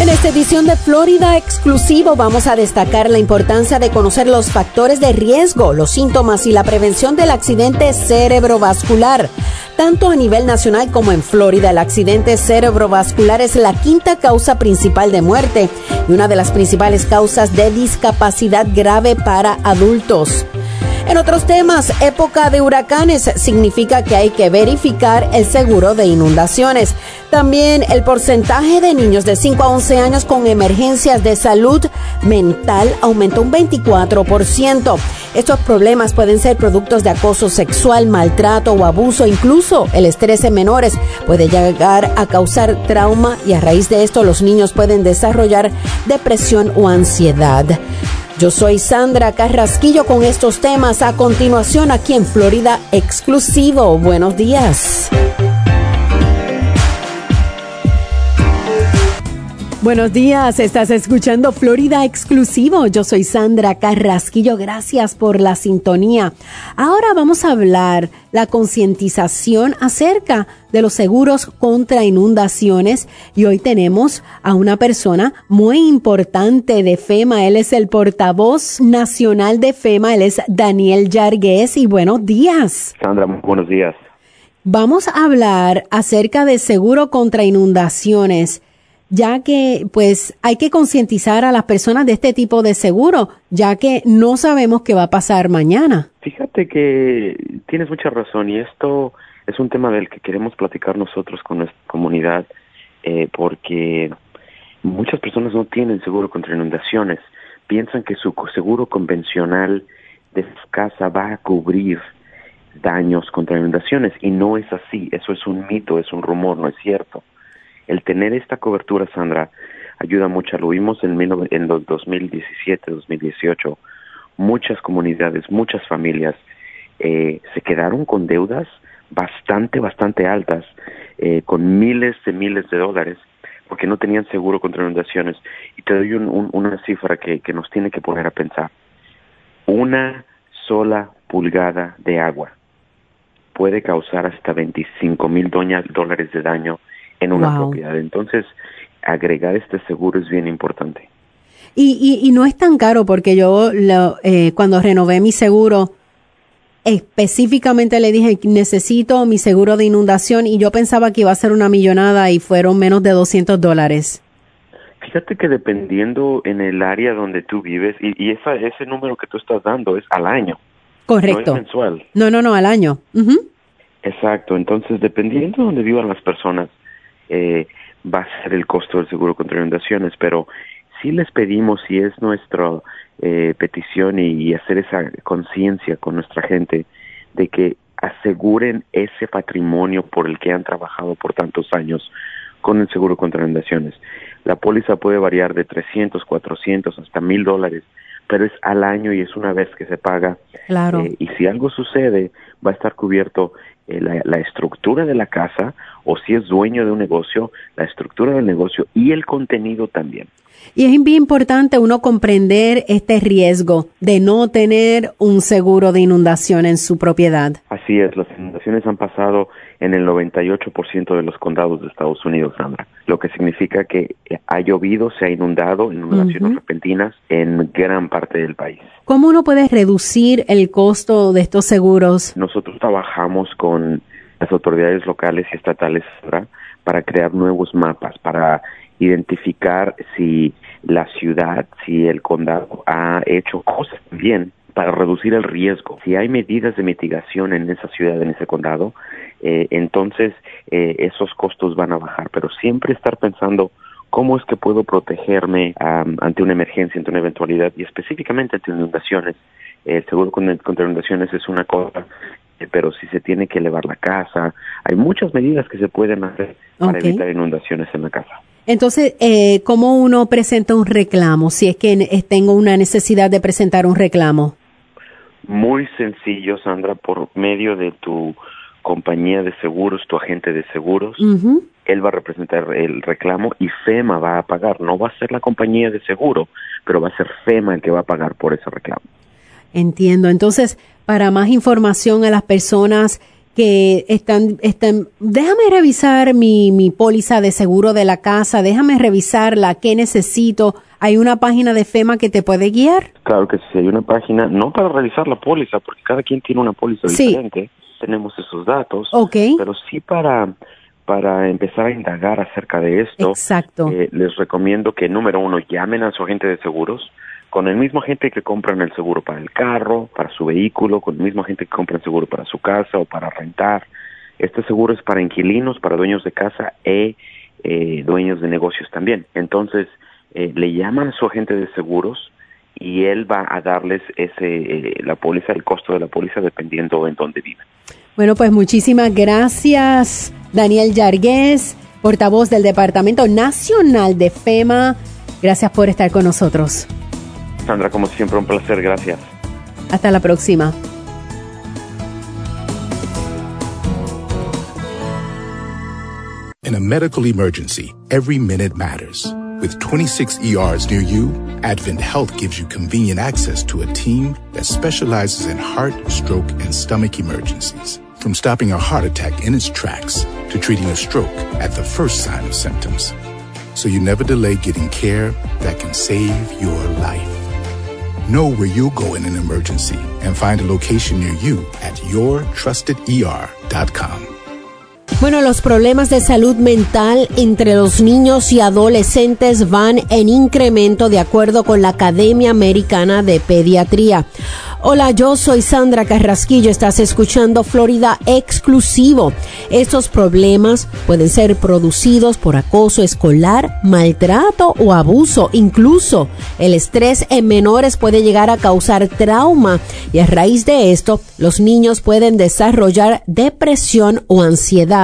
En esta edición de Florida Exclusivo vamos a destacar la importancia de conocer los factores de riesgo, los síntomas y la prevención del accidente cerebrovascular. Tanto a nivel nacional como en Florida, el accidente cerebrovascular es la quinta causa principal de muerte y una de las principales causas de discapacidad grave para adultos. En otros temas, época de huracanes significa que hay que verificar el seguro de inundaciones. También el porcentaje de niños de 5 a 11 años con emergencias de salud mental aumentó un 24%. Estos problemas pueden ser productos de acoso sexual, maltrato o abuso, incluso el estrés en menores puede llegar a causar trauma y a raíz de esto los niños pueden desarrollar depresión o ansiedad. Yo soy Sandra Carrasquillo con estos temas a continuación aquí en Florida Exclusivo. Buenos días. Buenos días, estás escuchando Florida Exclusivo. Yo soy Sandra Carrasquillo, gracias por la sintonía. Ahora vamos a hablar la concientización acerca de los seguros contra inundaciones y hoy tenemos a una persona muy importante de FEMA. Él es el portavoz nacional de FEMA, él es Daniel Yargués y buenos días. Sandra, buenos días. Vamos a hablar acerca de seguro contra inundaciones ya que pues hay que concientizar a las personas de este tipo de seguro, ya que no sabemos qué va a pasar mañana. Fíjate que tienes mucha razón y esto es un tema del que queremos platicar nosotros con nuestra comunidad eh, porque muchas personas no tienen seguro contra inundaciones, piensan que su seguro convencional de su casa va a cubrir daños contra inundaciones y no es así, eso es un mito, es un rumor, no es cierto el tener esta cobertura, Sandra, ayuda mucho. Lo vimos en, en los 2017, 2018. Muchas comunidades, muchas familias eh, se quedaron con deudas bastante, bastante altas, eh, con miles de miles de dólares, porque no tenían seguro contra inundaciones. Y te doy una cifra que, que nos tiene que poner a pensar. Una sola pulgada de agua puede causar hasta 25 mil dólares de daño en una propiedad. Entonces, agregar este seguro es bien importante. Y, y, no es tan caro porque yo lo, eh, cuando renové mi seguro, específicamente le dije, necesito mi seguro de inundación y yo pensaba que iba a ser una millonada y fueron menos de 200 dólares. Fíjate que dependiendo en el área donde tú vives, y, y esa, ese número que tú estás dando es al año. Correcto. No es mensual. No, no, no, al año. Exacto. Entonces, dependiendo de donde vivan las personas, eh, va a ser el costo del seguro contra inundaciones, pero sí les pedimos, si es nuestra eh, petición y, hacer esa conciencia con nuestra gente, de que aseguren ese patrimonio por el que han trabajado por tantos años con el seguro contra inundaciones. La póliza puede variar de 300, 400 hasta 1000 dólares, pero es al año y es una vez que se paga. Claro. Eh, y si algo sucede, va a estar cubierto eh, la, estructura de la casa o si es dueño de un negocio, la estructura del negocio y el contenido también. Y es bien importante uno comprender este riesgo de no tener un seguro de inundación en su propiedad. Así es, las inundaciones han pasado en el 98% de los condados de Estados Unidos, Sandra, lo que significa que ha llovido, se ha inundado, inundaciones repentinas en gran parte del país. ¿Cómo uno puede reducir el costo de estos seguros? Nosotros trabajamos con las autoridades locales y estatales para crear nuevos mapas, para identificar si la ciudad, si el condado ha hecho cosas bien para reducir el riesgo. Si hay medidas de mitigación en esa ciudad, en ese condado, eh, entonces eh, esos costos van a bajar. Pero siempre estar pensando ¿Cómo es que puedo protegerme ante una emergencia, ante una eventualidad y específicamente ante inundaciones? El seguro contra inundaciones es una cosa, eh, pero si se tiene que elevar la casa, hay muchas medidas que se pueden hacer para evitar inundaciones en la casa. Entonces, eh, ¿cómo uno presenta un reclamo si es que tengo una necesidad de presentar un reclamo? Muy sencillo, Sandra, por medio de tu compañía de seguros, tu agente de seguros. Él va a representar el reclamo y FEMA va a pagar. No va a ser la compañía de seguro, pero va a ser FEMA el que va a pagar por ese reclamo. Entiendo. Entonces, para más información a las personas que están, están déjame revisar mi, mi póliza de seguro de la casa, déjame revisarla, qué necesito. ¿Hay una página de FEMA que te puede guiar? Claro que sí, hay una página, no para revisar la póliza, porque cada quien tiene una póliza diferente, tenemos esos datos, pero sí para, para empezar a indagar acerca de esto. Exacto. Eh, les recomiendo que, número uno, llamen a su agente de seguros, con el mismo agente que compran el seguro para el carro, para su vehículo, con el mismo agente que compra el seguro para su casa o para rentar. Este seguro es para inquilinos, para dueños de casa e eh, dueños de negocios también. Entonces, eh, le llaman a su agente de seguros y él va a darles ese eh, la póliza, el costo de la póliza dependiendo en dónde viven. Bueno, pues muchísimas gracias, Daniel Yargués, portavoz del Departamento Nacional de FEMA. Gracias por estar con nosotros. Sandra, como siempre, un placer. Gracias. Hasta la próxima. In a medical emergency, every minute matters. With 26 ERs near you, Advent Health gives you convenient access to a team that specializes in heart, stroke, and stomach emergencies. From stopping a heart attack in its tracks to treating a stroke at the first sign of symptoms. So you never delay getting care that can save your life. Know where you'll go in an emergency and find a location near you at yourtrusteder.com. Bueno, los problemas de salud mental entre los niños y adolescentes van en incremento de acuerdo con la Academia Americana de Pediatría. Hola, yo soy Sandra Carrasquillo, estás escuchando Florida Exclusivo. Estos problemas pueden ser producidos por acoso escolar, maltrato o abuso. Incluso el estrés en menores puede llegar a causar trauma y a raíz de esto los niños pueden desarrollar depresión o ansiedad.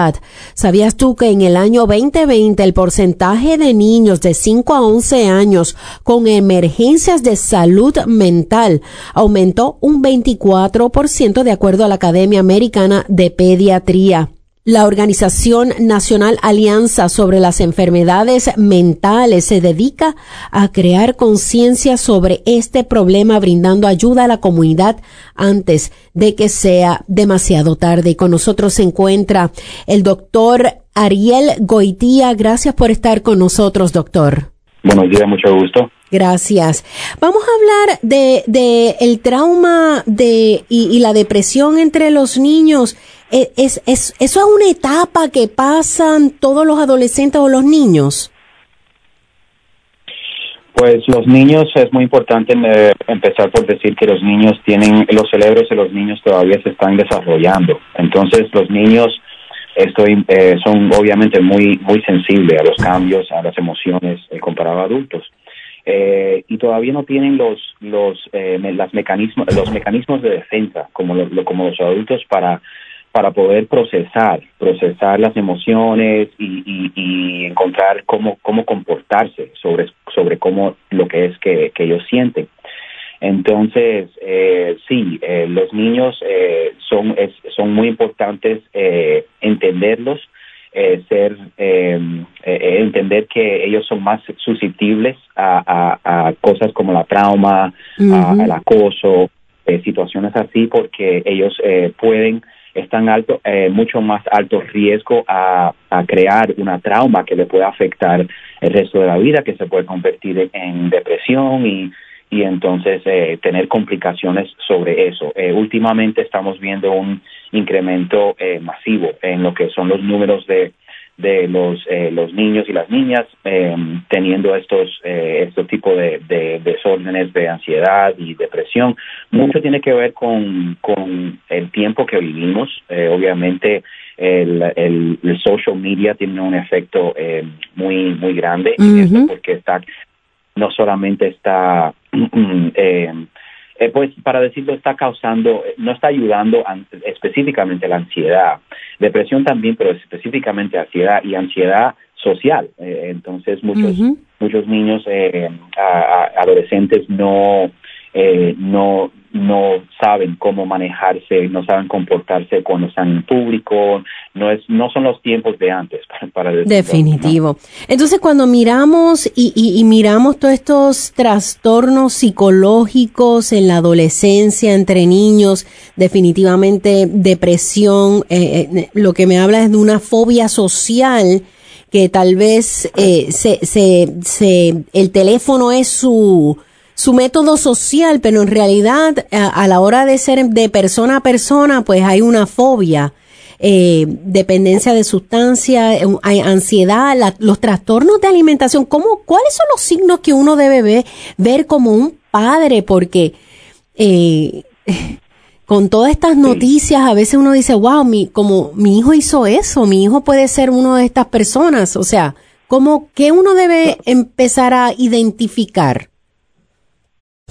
¿Sabías tú que en el año 2020 el porcentaje de niños de 5 a 11 años con emergencias de salud mental aumentó un 24% de acuerdo a la Academia Americana de Pediatría. La Organización Nacional Alianza sobre las Enfermedades Mentales se dedica a crear conciencia sobre este problema brindando ayuda a la comunidad antes de que sea demasiado tarde. Y con nosotros se encuentra el doctor Ariel Goitía. Gracias por estar con nosotros, doctor. Buenos días, mucho gusto. Gracias. Vamos a hablar de, de el trauma de, y, la depresión entre los niños. E, ¿Es, es, ¿Eso es una etapa que pasan todos los adolescentes o los niños? Pues los niños es muy importante eh, empezar por decir que los niños tienen, los cerebros de los niños todavía se están desarrollando. Entonces los niños estoy, eh, son obviamente muy, muy sensibles a los cambios, a las emociones eh, comparado a adultos. Eh, y todavía no tienen los los eh, las mecanismos los mecanismos de defensa como lo, como los adultos para para poder procesar procesar las emociones y, y, encontrar cómo cómo comportarse sobre sobre cómo lo que es que, que ellos sienten entonces eh, sí eh, los niños eh, son es, son muy importantes eh, entenderlos eh, ser eh, eh, entender que ellos son más susceptibles a, a, cosas como la trauma, al acoso, situaciones así, porque ellos pueden están alto, mucho más alto riesgo a, a, crear una trauma que le pueda afectar el resto de la vida, que se puede convertir en depresión y y entonces eh, tener complicaciones sobre eso. Eh, últimamente estamos viendo un incremento eh, masivo en lo que son los números de, de los, los niños y las niñas teniendo estos, estos tipos de, de, desórdenes de ansiedad y depresión. Mucho tiene que ver con, con el tiempo que vivimos. obviamente el, el, social media tiene un efecto muy, muy grande porque está no solamente está, eh, eh, pues para decirlo, está causando, no está ayudando específicamente la ansiedad. Depresión también, pero específicamente ansiedad. Y ansiedad social. entonces muchos muchos niños adolescentes no no no saben cómo manejarse, no saben comportarse cuando están en público, no es, no son los tiempos de antes para, Definitivo. Entonces, cuando miramos y, y, miramos todos estos trastornos psicológicos en la adolescencia entre niños, definitivamente depresión, eh, eh, lo que me habla es de una fobia social que tal vez eh, se, se, se, el teléfono es su su método social, pero en realidad a, la hora de ser de persona a persona, pues hay una fobia. Eh, dependencia de sustancia, eh, hay ansiedad, los trastornos de alimentación. ¿cómo, ¿Cuáles son los signos que uno debe ver, ver como un padre? Porque eh, con todas estas noticias, a veces uno dice, wow, mi, como mi hijo hizo eso, mi hijo puede ser uno de estas personas. O sea, ¿cómo, ¿qué uno debe empezar a identificar?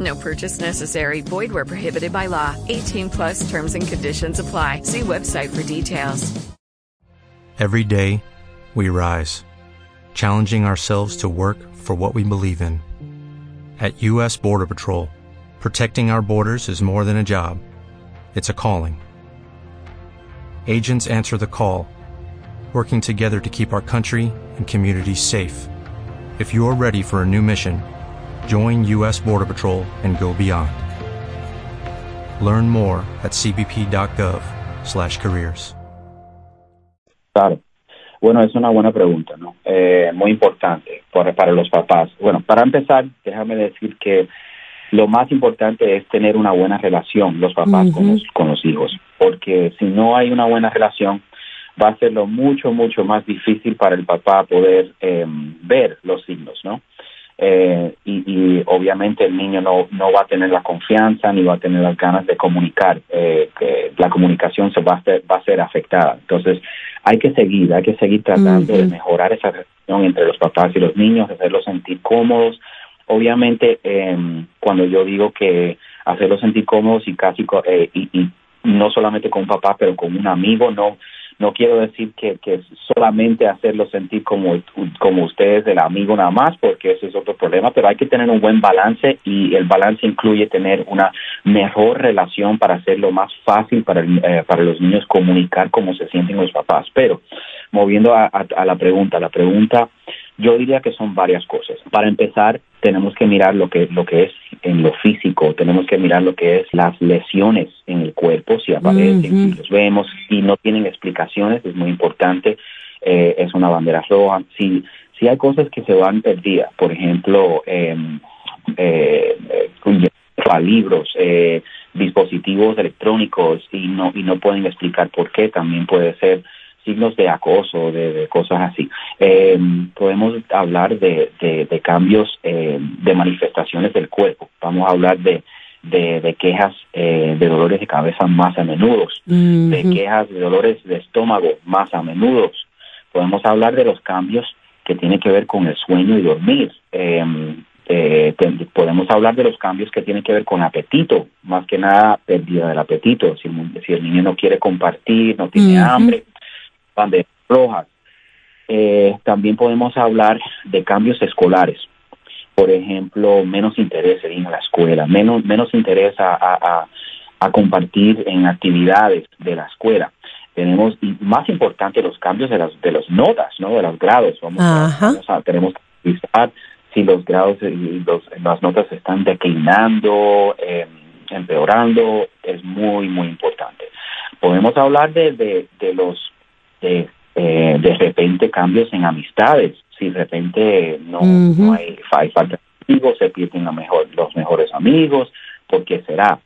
No purchase necessary. Void where prohibited by law. 18 plus terms and conditions apply. See website for details. Every day, we rise, challenging ourselves to work for what we believe in. At U.S. Border Patrol, protecting our borders is more than a job. It's a calling. Agents answer the call, working together to keep our country and communities safe. If you're ready for a new mission, Join U.S. Border Patrol and go beyond. Learn more at cbp.gov/careers. Claro. Bueno, es una buena pregunta, ¿no? Eh, muy importante para, para los papás. Bueno, para empezar, déjame decir que lo más importante es tener una buena relación los papás con, los, con los hijos, porque si no hay una buena relación, va a ser lo mucho, mucho más difícil para el papá poder eh, ver los signos, ¿no? Eh, y, y, obviamente el niño no, no va a tener la confianza ni va a tener las ganas de comunicar, eh, que la comunicación se va a, ser, va a ser afectada. Entonces hay que seguir, hay que seguir tratando de mejorar esa relación entre los papás y los niños, hacerlos sentir cómodos. Obviamente eh, cuando yo digo que hacerlos sentir cómodos y casi eh, y, y no solamente con un papá, pero con un amigo, no no quiero decir que, que solamente hacerlo sentir como, como ustedes, el amigo nada más, porque ese es otro problema, pero hay que tener un buen balance y el balance incluye tener una mejor relación para hacerlo más fácil para, eh, para los niños comunicar cómo se sienten los papás. Pero moviendo a, a la pregunta, la pregunta yo diría que son varias cosas. Para empezar, tenemos que mirar lo que, lo que es en lo físico, tenemos que mirar lo que es las lesiones en el cuerpo, si aparecen, si los vemos, si no tienen explicaciones, es muy importante, eh, es una bandera roja. Si, si hay cosas que se van perdidas, por ejemplo, em, eh, eh, libros, eh, dispositivos electrónicos y no, y no pueden explicar por qué, también puede ser signos de acoso, de, cosas así. Eh, podemos hablar de, de, cambios eh, de manifestaciones del cuerpo. Vamos a hablar de, de, quejas eh, de dolores de cabeza más a menudo, de quejas de dolores de estómago más a menudo. Podemos hablar de los cambios que tienen que ver con el sueño y dormir. podemos hablar de los cambios que tienen que ver con apetito, más que nada pérdida del apetito. Si, si el niño no quiere compartir, no tiene hambre, banderas rojas. Eh, también podemos hablar de cambios escolares. Por ejemplo, menos interés en la escuela, menos, menos interés a, compartir en actividades de la escuela. Tenemos, y más importante, los cambios de las, de las notas, ¿no? De los grados. Vamos, a, tenemos que revisar si los grados y los, las notas están declinando, em, empeorando, es muy, muy importante. Podemos hablar de, de, de los de, eh, de repente cambios en amistades, si de repente no, hay, falta de amigos, se pierden mejor, los mejores amigos, ¿por qué será?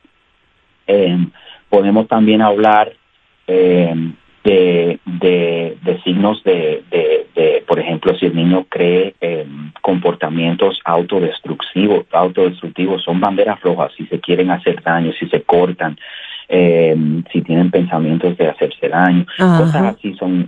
Eh, podemos también hablar eh, de, de, signos de, de, por ejemplo, si el niño cree comportamientos autodestructivos, autodestructivos, son banderas rojas si se quieren hacer daño, si se cortan, eh, si tienen pensamientos de hacerse daño, cosas así son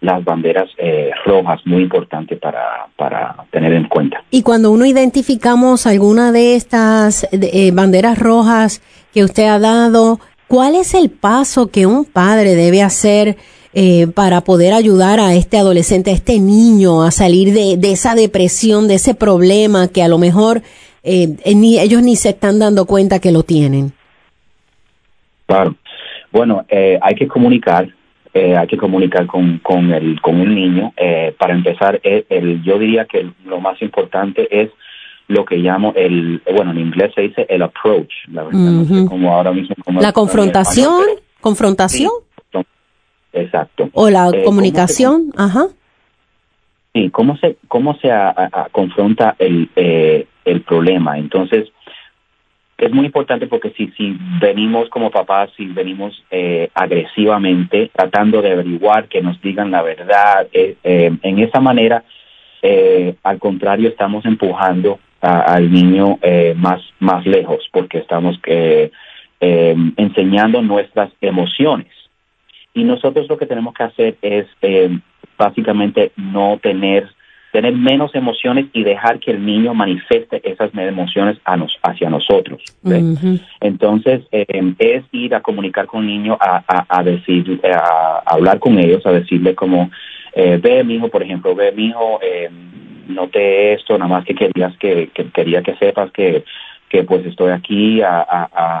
las banderas eh, rojas muy importantes para, para tener en cuenta. Y cuando uno identificamos alguna de estas eh, banderas rojas que usted ha dado, ¿Cuál es el paso que un padre debe hacer eh, para poder ayudar a este adolescente, a este niño a salir de, esa depresión, de ese problema que a lo mejor eh, ni, ellos ni se están dando cuenta que lo tienen? Claro. Bueno, eh, hay que comunicar, hay que comunicar con, con, el, con un niño. para empezar, el, yo diría que lo más importante es lo que llamo el, bueno, en inglés se dice el approach, la como ahora mismo. la confrontación, confrontación. exacto. O la eh, comunicación, ajá. Sí, cómo se, cómo se confronta el, eh, el problema. Entonces, es muy importante porque si, si venimos como papás, si venimos eh, agresivamente tratando de averiguar que nos digan la verdad, en esa manera, al contrario, estamos empujando al niño eh, más, más lejos porque estamos eh, eh, enseñando nuestras emociones. Y nosotros lo que tenemos que hacer es básicamente no tener tener menos emociones y dejar que el niño manifieste esas emociones a nos, hacia nosotros. Entonces, es ir a comunicar con el niño, a, a, decir, a, hablar con ellos, a decirle como, ve mi hijo, por ejemplo, ve mi hijo, eh, noté esto, nada más que querías que, quería que sepas que, que pues estoy aquí a,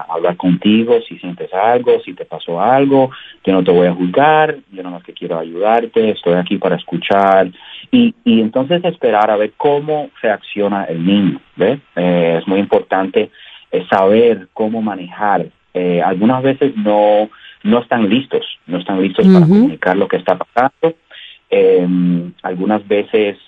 hablar contigo, si sientes algo, si te pasó algo, yo no te voy a juzgar, yo nada más que quiero ayudarte, estoy aquí para escuchar y, y entonces esperar a ver cómo reacciona el niño, ¿ves? Eh, es muy importante eh, saber cómo manejar. Eh, algunas veces no, no están listos, no están listos para comunicar lo que está pasando. algunas veces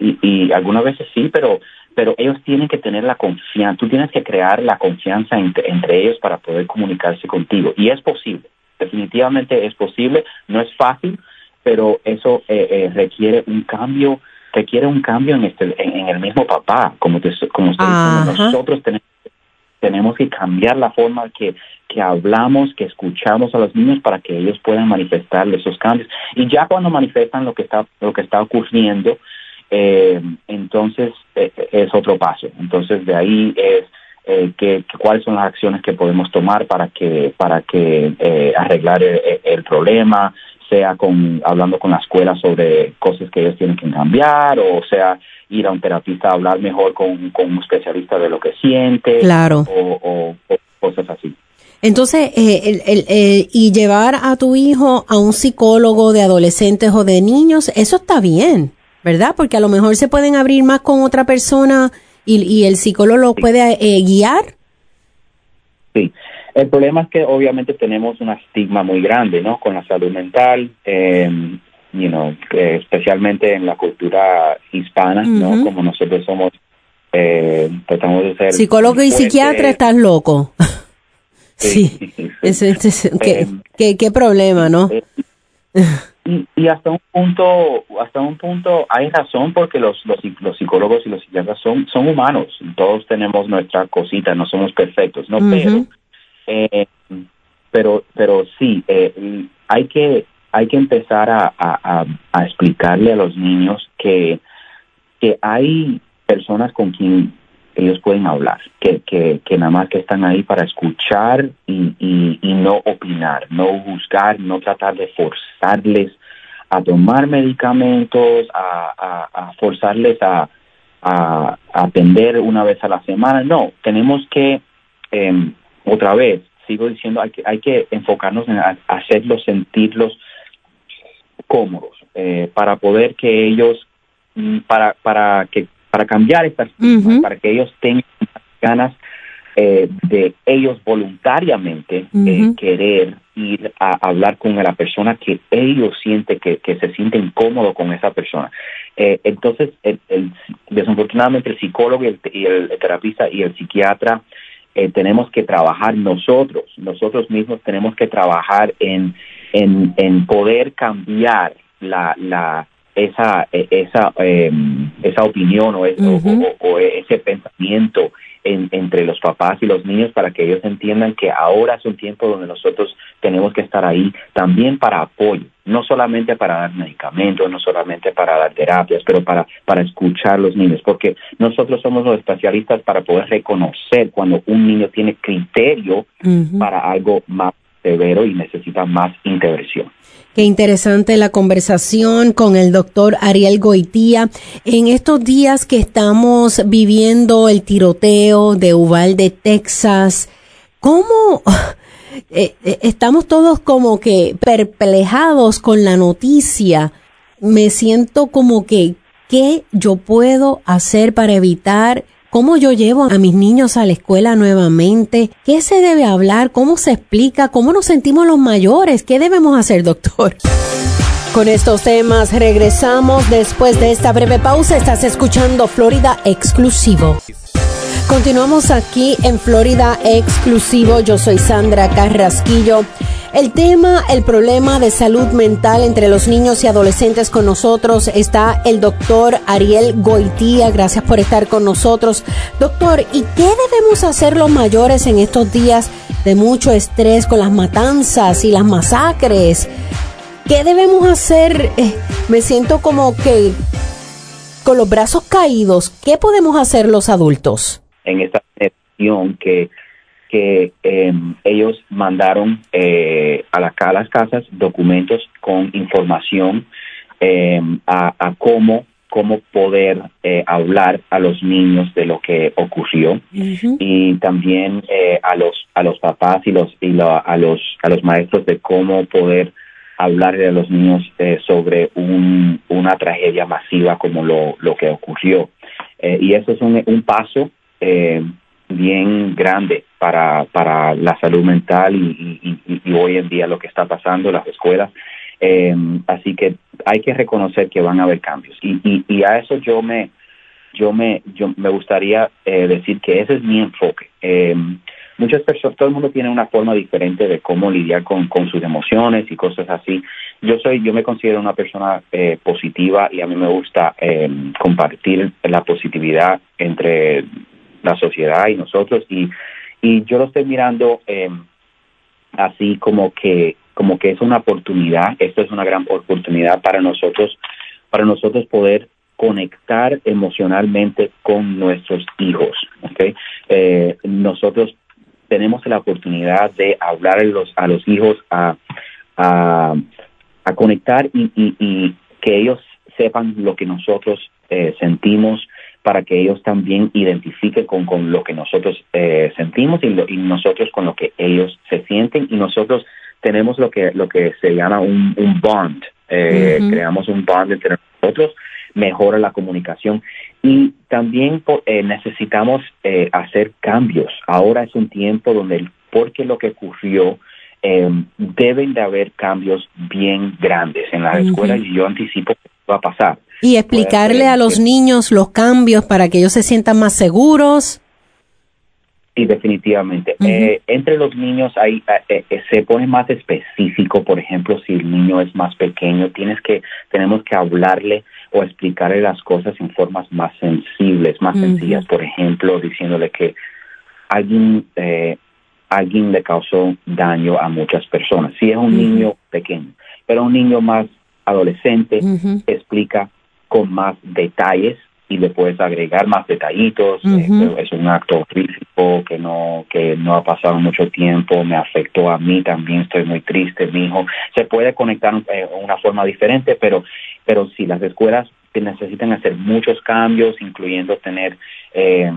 y, algunas veces sí, pero pero ellos tienen que tener la confianza, tú tienes que crear la confianza entre, ellos para poder comunicarse contigo. Y es posible, definitivamente es posible, no es fácil, pero eso eh, eh, requiere un cambio, requiere un cambio en, este, en, el mismo papá, como, te, como nosotros tenemos tenemos que cambiar la forma que, que hablamos, que escuchamos a los niños para que ellos puedan manifestar esos cambios. Y ya cuando manifiestan lo que está, lo que está ocurriendo, eh, entonces eh, es otro paso. Entonces de ahí es eh, que, cuáles son las acciones que podemos tomar para que para que eh, arreglar el, problema, sea con hablando con la escuela sobre cosas que ellos tienen que cambiar, o sea ir a un terapista a hablar mejor con, un especialista de lo que siente, claro. o, cosas así. Entonces, eh, el, y llevar a tu hijo a un psicólogo de adolescentes o de niños, eso está bien, ¿verdad? Porque a lo mejor se pueden abrir más con otra persona y, el psicólogo lo puede eh, guiar. Sí, el problema es que obviamente tenemos un estigma muy grande, ¿no? Con la salud mental, eh, you know, especialmente en la cultura hispana, ¿no? Como nosotros somos, eh, tratamos de ser... Psicólogo y psiquiatra, estás loco. sí. ¿qué, qué, qué, problema, ¿no? Y, y, hasta un punto, hasta un punto hay razón porque los, los, los, psicólogos y los psiquiatras son, son humanos. Todos tenemos nuestra cosita, no somos perfectos, ¿no? Pero, eh, pero, pero sí, eh, hay que hay que empezar a, a, explicarle a los niños que, que hay personas con quien ellos pueden hablar, que, que, que nada más que están ahí para escuchar y, y, no opinar, no juzgar, no tratar de forzarles a tomar medicamentos, a, a, forzarles a, a, atender una vez a la semana. No, tenemos que, em, otra vez, sigo diciendo, hay que, hay que enfocarnos en hacerlos sentirlos cómodos eh, para poder que ellos, mm, para, para, que, para cambiar estas para que ellos tengan ganas eh, de ellos voluntariamente eh, querer ir a hablar con la persona que ellos sienten que, que se sienten cómodos con esa persona. entonces, el, desafortunadamente el psicólogo y el, terapista y el psiquiatra tenemos que trabajar nosotros, nosotros mismos tenemos que trabajar en en, en poder cambiar la, la, esa e, esa em, esa opinión o, ese pensamiento entre los papás y los niños para que ellos entiendan que ahora es un tiempo donde nosotros tenemos que estar ahí también para apoyo, no solamente para dar medicamentos, no solamente para dar terapias, pero para, para escuchar a los niños, porque nosotros somos los especialistas para poder reconocer cuando un niño tiene criterio para algo más severo y necesita más intervención. Qué interesante la conversación con el doctor Ariel Goitía. En estos días que estamos viviendo el tiroteo de Uvalde, Texas, ¿cómo eh, eh, estamos todos como que perplejados con la noticia? Me siento como que, ¿qué yo puedo hacer para evitar cómo yo llevo a mis niños a la escuela nuevamente, qué se debe hablar, cómo se explica, cómo nos sentimos los mayores, qué debemos hacer, doctor. Con estos temas regresamos después de esta breve pausa. Estás escuchando Florida Exclusivo. Continuamos aquí en Florida Exclusivo. Yo soy Sandra Carrasquillo. El tema, el problema de salud mental entre los niños y adolescentes con nosotros está el doctor Ariel Goitía. Gracias por estar con nosotros. Doctor, ¿y qué debemos hacer los mayores en estos días de mucho estrés con las matanzas y las masacres? ¿Qué debemos hacer? Eh, me siento como que con los brazos caídos. ¿Qué podemos hacer los adultos? En esta que que em, ellos mandaron eh, a, la, a las casas documentos con información em, a, cómo cómo poder eh, hablar a los niños de lo que ocurrió. Y también eh, a los a los papás y los y a los a los maestros de cómo poder hablar a los niños sobre un, una tragedia masiva como lo, lo que ocurrió. Y eso es un, un paso bien grande para, para la salud mental y, hoy en día lo que está pasando en las escuelas. Eh, así que hay que reconocer que van a haber cambios y, y, a eso yo me yo me yo me gustaría eh, decir que ese es mi enfoque. Eh, muchas personas, todo el mundo tiene una forma diferente de cómo lidiar con, con sus emociones y cosas así. Yo soy, yo me considero una persona positiva y a mí me gusta compartir la positividad entre la sociedad y nosotros y, y yo lo estoy mirando eh, así como que como que es una oportunidad, esto es una gran oportunidad para nosotros, para nosotros poder conectar emocionalmente con nuestros hijos. ¿okay? Eh, nosotros tenemos la oportunidad de hablar a los, a los hijos a, a, a conectar y, y, y, que ellos sepan lo que nosotros eh, sentimos, para que ellos también identifiquen con, con lo que nosotros eh, sentimos y, y, nosotros con lo que ellos se sienten. Y nosotros tenemos lo que lo que se llama un, un bond eh, creamos un bond entre nosotros mejora la comunicación. Y también eh, necesitamos hacer cambios. Ahora es un tiempo donde porque lo que ocurrió deben de haber cambios bien grandes. En las escuelas y yo anticipo que va a pasar y explicarle a los niños los cambios para que ellos se sientan más seguros. Sí, definitivamente. Eh, entre los niños hay, eh, eh, se pone más específico, por ejemplo, si el niño es más pequeño, tienes que, tenemos que hablarle o explicarle las cosas en formas más sensibles, más sencillas, por ejemplo, diciéndole que alguien, alguien le causó daño a muchas personas. Si es un niño pequeño, pero un niño más adolescente, explica con más detalles y le puedes agregar más detallitos. Eh, es un acto físico que no que no ha pasado mucho tiempo, me afectó a mí también, estoy muy triste, mi hijo. Se puede conectar de eh, una forma diferente, pero pero si las escuelas necesitan hacer muchos cambios, incluyendo tener eh,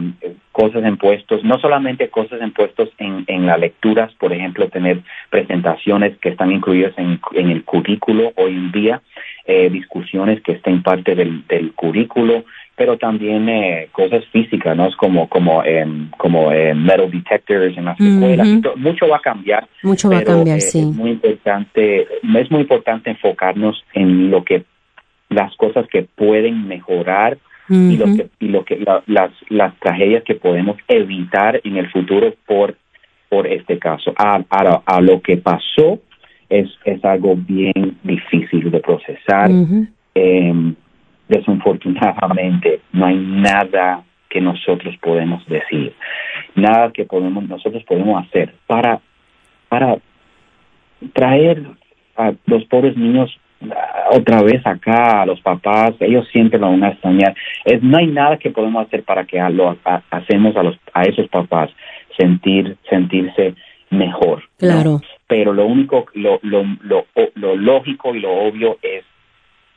cosas en puestos, no solamente cosas en puestos en, en las lecturas, por ejemplo, tener presentaciones que están incluidas en, en el currículo hoy en día, eh, discusiones que estén parte del, del currículo, pero también eh, cosas físicas, ¿no? Como, como, eh, como metal detectors en las escuelas. Mucho va a cambiar. Mucho va a cambiar, sí. Es muy importante, es muy importante enfocarnos en lo que las cosas que pueden mejorar y lo que, y lo que las, las tragedias que podemos evitar en el futuro por, por este caso. A, a, lo que pasó es, es algo bien difícil de procesar. Em, desafortunadamente, no hay nada que nosotros podemos decir, nada que podemos nosotros podemos hacer para para traer a los pobres niños otra vez acá a los papás, ellos siempre lo van a extrañar. Es, no hay nada que podemos hacer para que lo hacemos a los a esos papás sentir sentirse mejor. Claro. Pero lo único, lo, lo, lo, lo, lógico y lo obvio es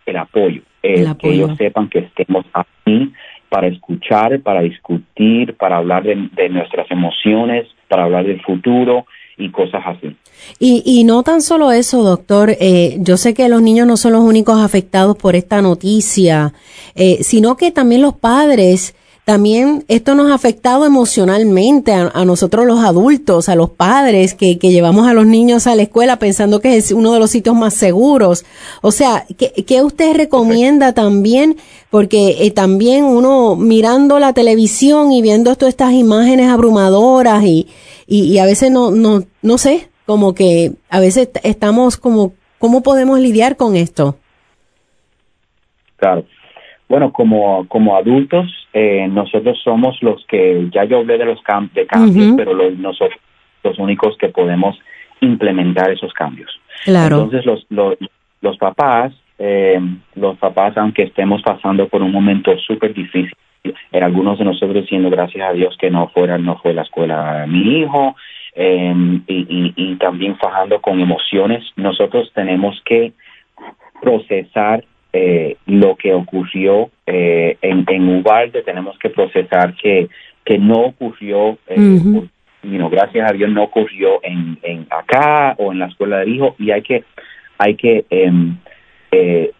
el apoyo, el, que ellos sepan que estemos aquí para escuchar, para discutir, para hablar de, de nuestras emociones, para hablar del futuro y cosas así. Y, y no tan solo eso, doctor, eh, yo sé que los niños no son los únicos afectados por esta noticia, eh, sino que también los padres, también esto nos ha afectado emocionalmente a, nosotros los adultos, a los padres que, que, llevamos a los niños a la escuela pensando que es uno de los sitios más seguros. O sea, ¿qué, qué usted recomienda también? Porque eh, también uno mirando la televisión y viendo todas estas imágenes abrumadoras y, y, a veces no, no, no sé, como que a veces estamos como, ¿cómo podemos lidiar con esto? Claro. Bueno, como, como adultos, eh, nosotros somos los que, ya yo hablé de los cambios, de cambios, pero los, nosotros los únicos que podemos implementar esos cambios. Claro. Entonces, los, los, los papás, eh, los papás, aunque estemos pasando por un momento súper difícil, en algunos de nosotros diciendo gracias a Dios que no fuera no fue la escuela mi hijo em, y, y, también fajando con emociones nosotros tenemos que procesar eh, lo que ocurrió eh, en, en Ubalde tenemos que procesar que que no ocurrió eh, gracias a Dios no ocurrió en, en acá o en la escuela del hijo y hay que hay que em, eh,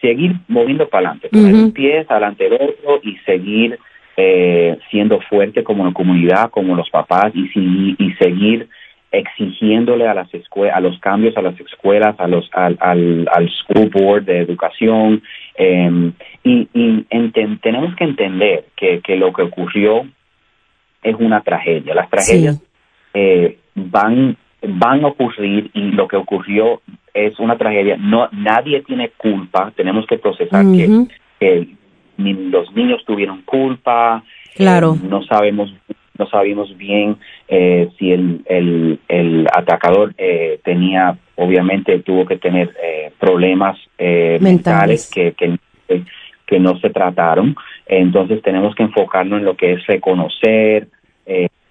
seguir moviendo para adelante, poner un pie adelante del otro y seguir eh, siendo fuerte como una comunidad, como los papás y, y seguir exigiéndole a las a los cambios a las escuelas, a los al, al, school board de educación em, y, y tenemos que entender que, que lo que ocurrió es una tragedia. Las tragedias eh, van van a ocurrir y lo que ocurrió es una tragedia. No, nadie tiene culpa. Tenemos que procesar que, los niños tuvieron culpa. Claro. Eh, no sabemos no sabemos bien eh, si el, el, el atacador eh, tenía, obviamente tuvo que tener problemas mentales, que, que, que, no se trataron. Entonces tenemos que enfocarnos en lo que es reconocer,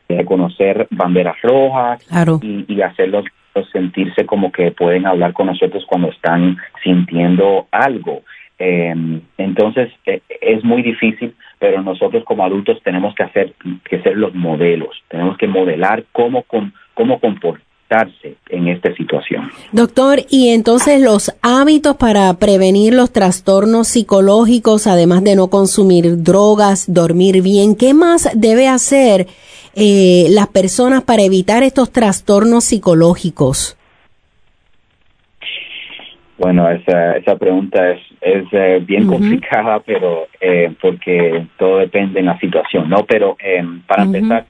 reconocer banderas rojas y, y hacerlos sentirse como que pueden hablar con nosotros cuando están sintiendo algo. Em, entonces e, es muy difícil, pero nosotros como adultos tenemos que hacer que ser los modelos, tenemos que modelar cómo cómo comportarse en esta situación. Doctor, y entonces los hábitos para prevenir los trastornos psicológicos, además de no consumir drogas, dormir bien, ¿qué más debe hacer eh, las personas para evitar estos trastornos psicológicos? Bueno, esa, esa pregunta es, es eh, bien complicada, pero eh, porque todo depende en la situación, ¿no? Pero em, para empezar,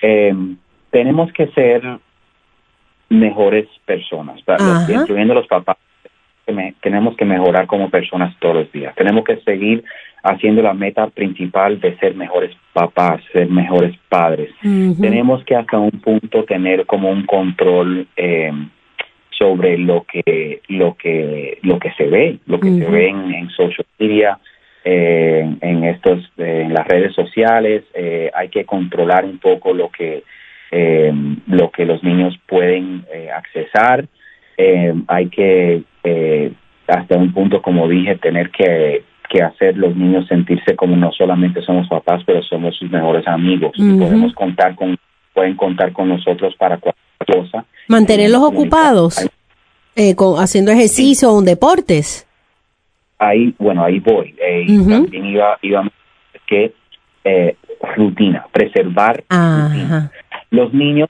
em, tenemos que ser mejores personas, incluyendo los papás. tenemos que mejorar como personas todos los días. Tenemos que seguir haciendo la meta principal de ser mejores papás, ser mejores padres. Tenemos que hasta un punto tener como un control eh, sobre lo que lo que lo que se ve, lo que se ve en, social media, eh, en estos en las redes sociales. Eh, hay que controlar un poco lo que lo que los niños pueden accesar. hay que hasta un punto, como dije, tener que que hacer los niños sentirse como no solamente somos papás, pero somos sus mejores amigos. Podemos contar con, pueden contar con nosotros para cualquier cosa. Mantenerlos ocupados, eh, con, haciendo ejercicio o deportes. Ahí, bueno, ahí voy. Eh, También iba, iba que eh, rutina, preservar rutina. Los niños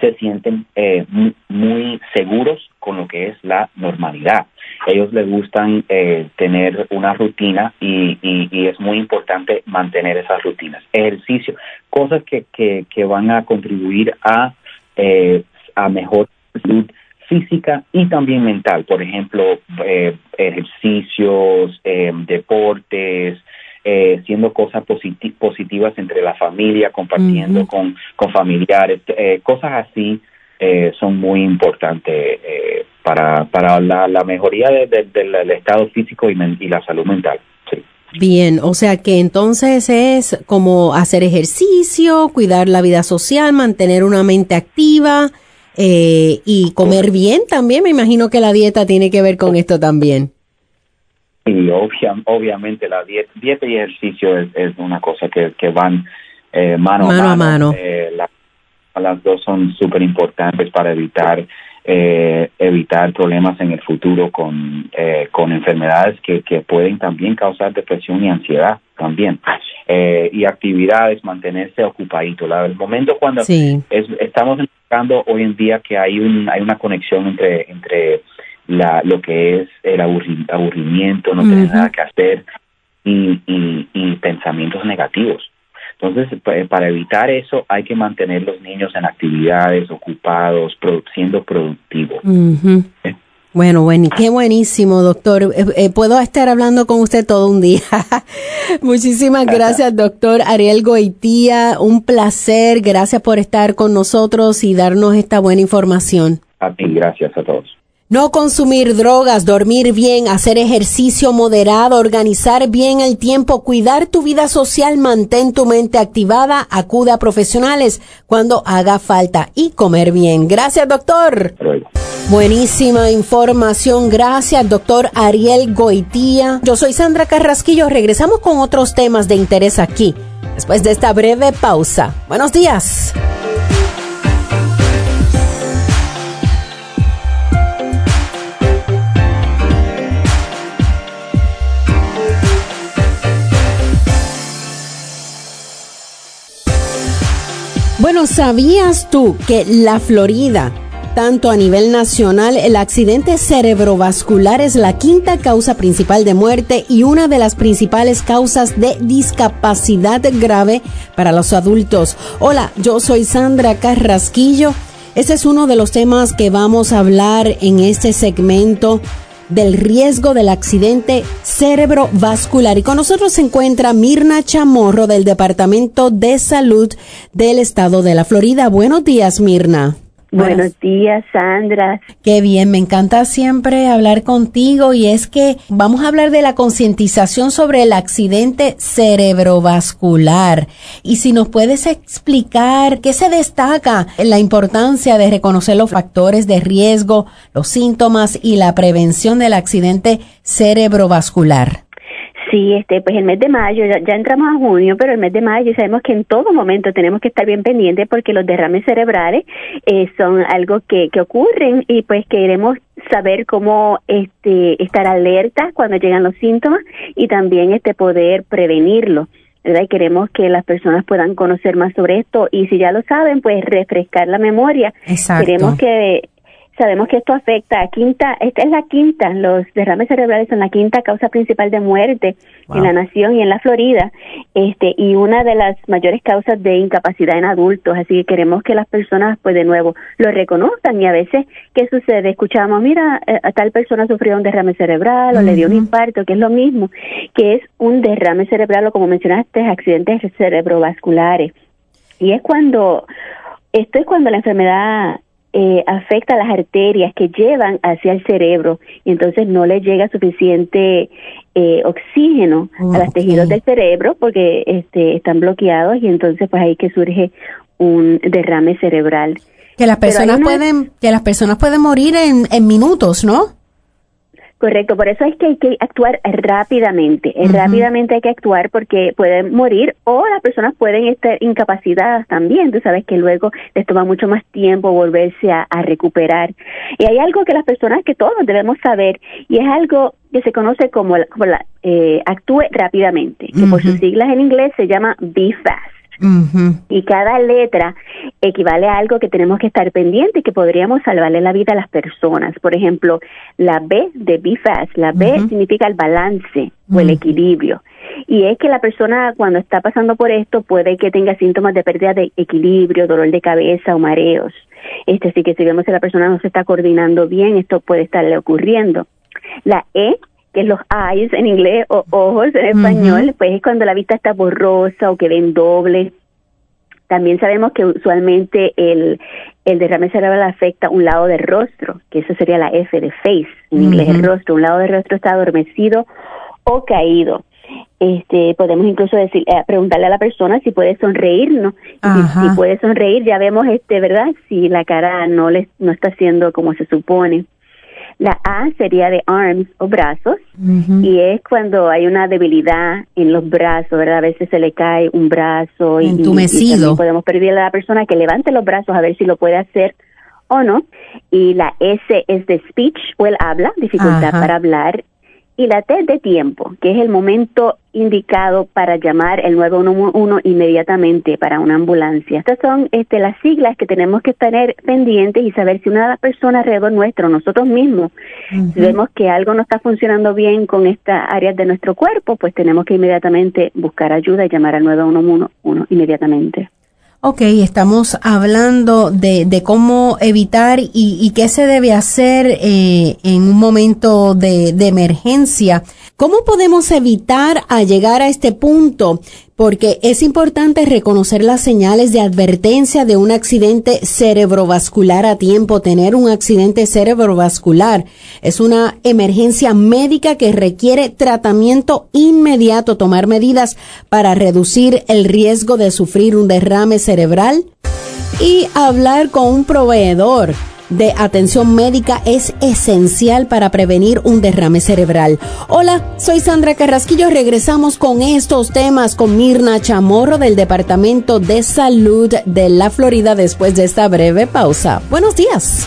se sienten eh, muy, seguros con lo que es la normalidad. Ellos les gustan eh, tener una rutina y, y, es muy importante mantener esas rutinas. Ejercicio, cosas que, que, que van a contribuir a, eh, a mejor salud física y también mental. Por ejemplo, eh, ejercicios, eh, deportes, eh, siendo cosas positivas entre la familia, compartiendo con, con familiares, cosas así son muy importantes para, para la, mejoría del estado físico y, y la salud mental. Bien, o sea que entonces es como hacer ejercicio, cuidar la vida social, mantener una mente activa eh, y comer bien también. Me imagino que la dieta tiene que ver con esto también. Sí, obviamente la dieta, dieta y ejercicio es, una cosa que, que van eh, mano, a mano. Eh, las dos son súper importantes para evitar eh, evitar problemas en el futuro con, eh, con enfermedades que, que pueden también causar depresión y ansiedad también. Eh, y actividades, mantenerse ocupadito. La, el momento cuando estamos buscando hoy en día que hay, un, hay una conexión entre, entre la, lo que es el aburrimiento, no tener nada que hacer y, y, y pensamientos negativos. Entonces, para evitar eso, hay que mantener los niños en actividades, ocupados, siendo productivos. Bueno, bueno, qué buenísimo, doctor. Eh, eh, puedo estar hablando con usted todo un día. Muchísimas gracias, doctor Ariel Goitía. Un placer. Gracias por estar con nosotros y darnos esta buena información. A ti, gracias a todos. No consumir drogas, dormir bien, hacer ejercicio moderado, organizar bien el tiempo, cuidar tu vida social, mantén tu mente activada, acude a profesionales cuando haga falta y comer bien. Gracias, doctor. Buenísima información. Gracias, doctor Ariel Goitía. Yo soy Sandra Carrasquillo. Regresamos con otros temas de interés aquí, después de esta breve pausa. Buenos días. Bueno, ¿sabías tú que la Florida, tanto a nivel nacional, el accidente cerebrovascular es la quinta causa principal de muerte y una de las principales causas de discapacidad grave para los adultos? Hola, yo soy Sandra Carrasquillo. Este es uno de los temas que vamos a hablar en este segmento del riesgo del accidente cerebrovascular. Y con nosotros se encuentra Mirna Chamorro del Departamento de Salud del Estado de la Florida. Buenos días, Mirna. Buenos días, Sandra. Qué bien, me encanta siempre hablar contigo y es que vamos a hablar de la concientización sobre el accidente cerebrovascular. Y si nos puedes explicar qué se destaca en la importancia de reconocer los factores de riesgo, los síntomas y la prevención del accidente cerebrovascular. Sí, este, pues el mes de mayo, ya, entramos a junio, pero el mes de mayo sabemos que en todo momento tenemos que estar bien pendientes porque los derrames cerebrales eh, son algo que, que ocurren y pues queremos saber cómo este, estar alerta cuando llegan los síntomas y también este poder prevenirlo. ¿verdad? Y queremos que las personas puedan conocer más sobre esto y si ya lo saben, pues refrescar la memoria. Exacto. Queremos que Sabemos que esto afecta a quinta, esta es la quinta, los derrames cerebrales son la quinta causa principal de muerte en la nación y en la Florida, este, y una de las mayores causas de incapacidad en adultos, así que queremos que las personas, pues de nuevo, lo reconozcan y a veces, ¿qué sucede? Escuchamos, mira, eh, tal persona sufrió un derrame cerebral o le dio un infarto, que es lo mismo, que es un derrame cerebral o como mencionaste, accidentes cerebrovasculares. Y es cuando, esto es cuando la enfermedad eh, afecta las arterias que llevan hacia el cerebro y entonces no le llega suficiente eh, oxígeno a los tejidos del cerebro porque este, están bloqueados y entonces pues ahí que surge un derrame cerebral. Que las personas pueden que las personas pueden morir en, en minutos, ¿no? Correcto, por eso es que hay que actuar rápidamente. Rápidamente hay que actuar porque pueden morir o las personas pueden estar incapacitadas también. Tú sabes que luego les toma mucho más tiempo volverse a, recuperar. Y hay algo que las personas que todos debemos saber y es algo que se conoce como, la, como la, eh, actúe rápidamente, que por sus siglas en inglés se llama Be Fast. Y cada letra equivale a algo que tenemos que estar pendiente y que podríamos salvarle la vida a las personas. Por ejemplo, la B de Be Fast, la B significa el balance o el equilibrio. Y es que la persona cuando está pasando por esto puede que tenga síntomas de pérdida de equilibrio, dolor de cabeza o mareos. Este, así que si vemos que la persona no se está coordinando bien, esto puede estarle ocurriendo. La E, que es los eyes en inglés o ojos en español, pues es cuando la vista está borrosa o que ven doble. También sabemos que usualmente el, el derrame cerebral afecta un lado del rostro, que eso sería la F de face, en inglés el rostro. Un lado del rostro está adormecido o caído. Este, podemos incluso decir, eh, preguntarle a la persona si puede sonreír, ¿no? Si, si, puede sonreír, ya vemos, este, ¿verdad? Si la cara no le, no está haciendo como se supone. La A sería de arms o brazos y es cuando hay una debilidad en los brazos, ¿verdad? A veces se le cae un brazo y, Entumecido. podemos pedirle a la persona que levante los brazos a ver si lo puede hacer o no. Y la S es de speech o el habla, dificultad para hablar y la T de tiempo, que es el momento indicado para llamar el 911 inmediatamente para una ambulancia. Estas son este, las siglas que tenemos que tener pendientes y saber si una de las personas alrededor nuestro, nosotros mismos, vemos que algo no está funcionando bien con estas áreas de nuestro cuerpo, pues tenemos que inmediatamente buscar ayuda y llamar al 911 inmediatamente. Ok, estamos hablando de, de cómo evitar y, y, qué se debe hacer eh, en un momento de, de emergencia. ¿Cómo podemos evitar a llegar a este punto? Porque es importante reconocer las señales de advertencia de un accidente cerebrovascular a tiempo. Tener un accidente cerebrovascular es una emergencia médica que requiere tratamiento inmediato, tomar medidas para reducir el riesgo de sufrir un derrame cerebral y hablar con un proveedor de atención médica es esencial para prevenir un derrame cerebral. Hola, soy Sandra Carrasquillo. Regresamos con estos temas con Mirna Chamorro del Departamento de Salud de la Florida después de esta breve pausa. Buenos días.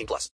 18 plus.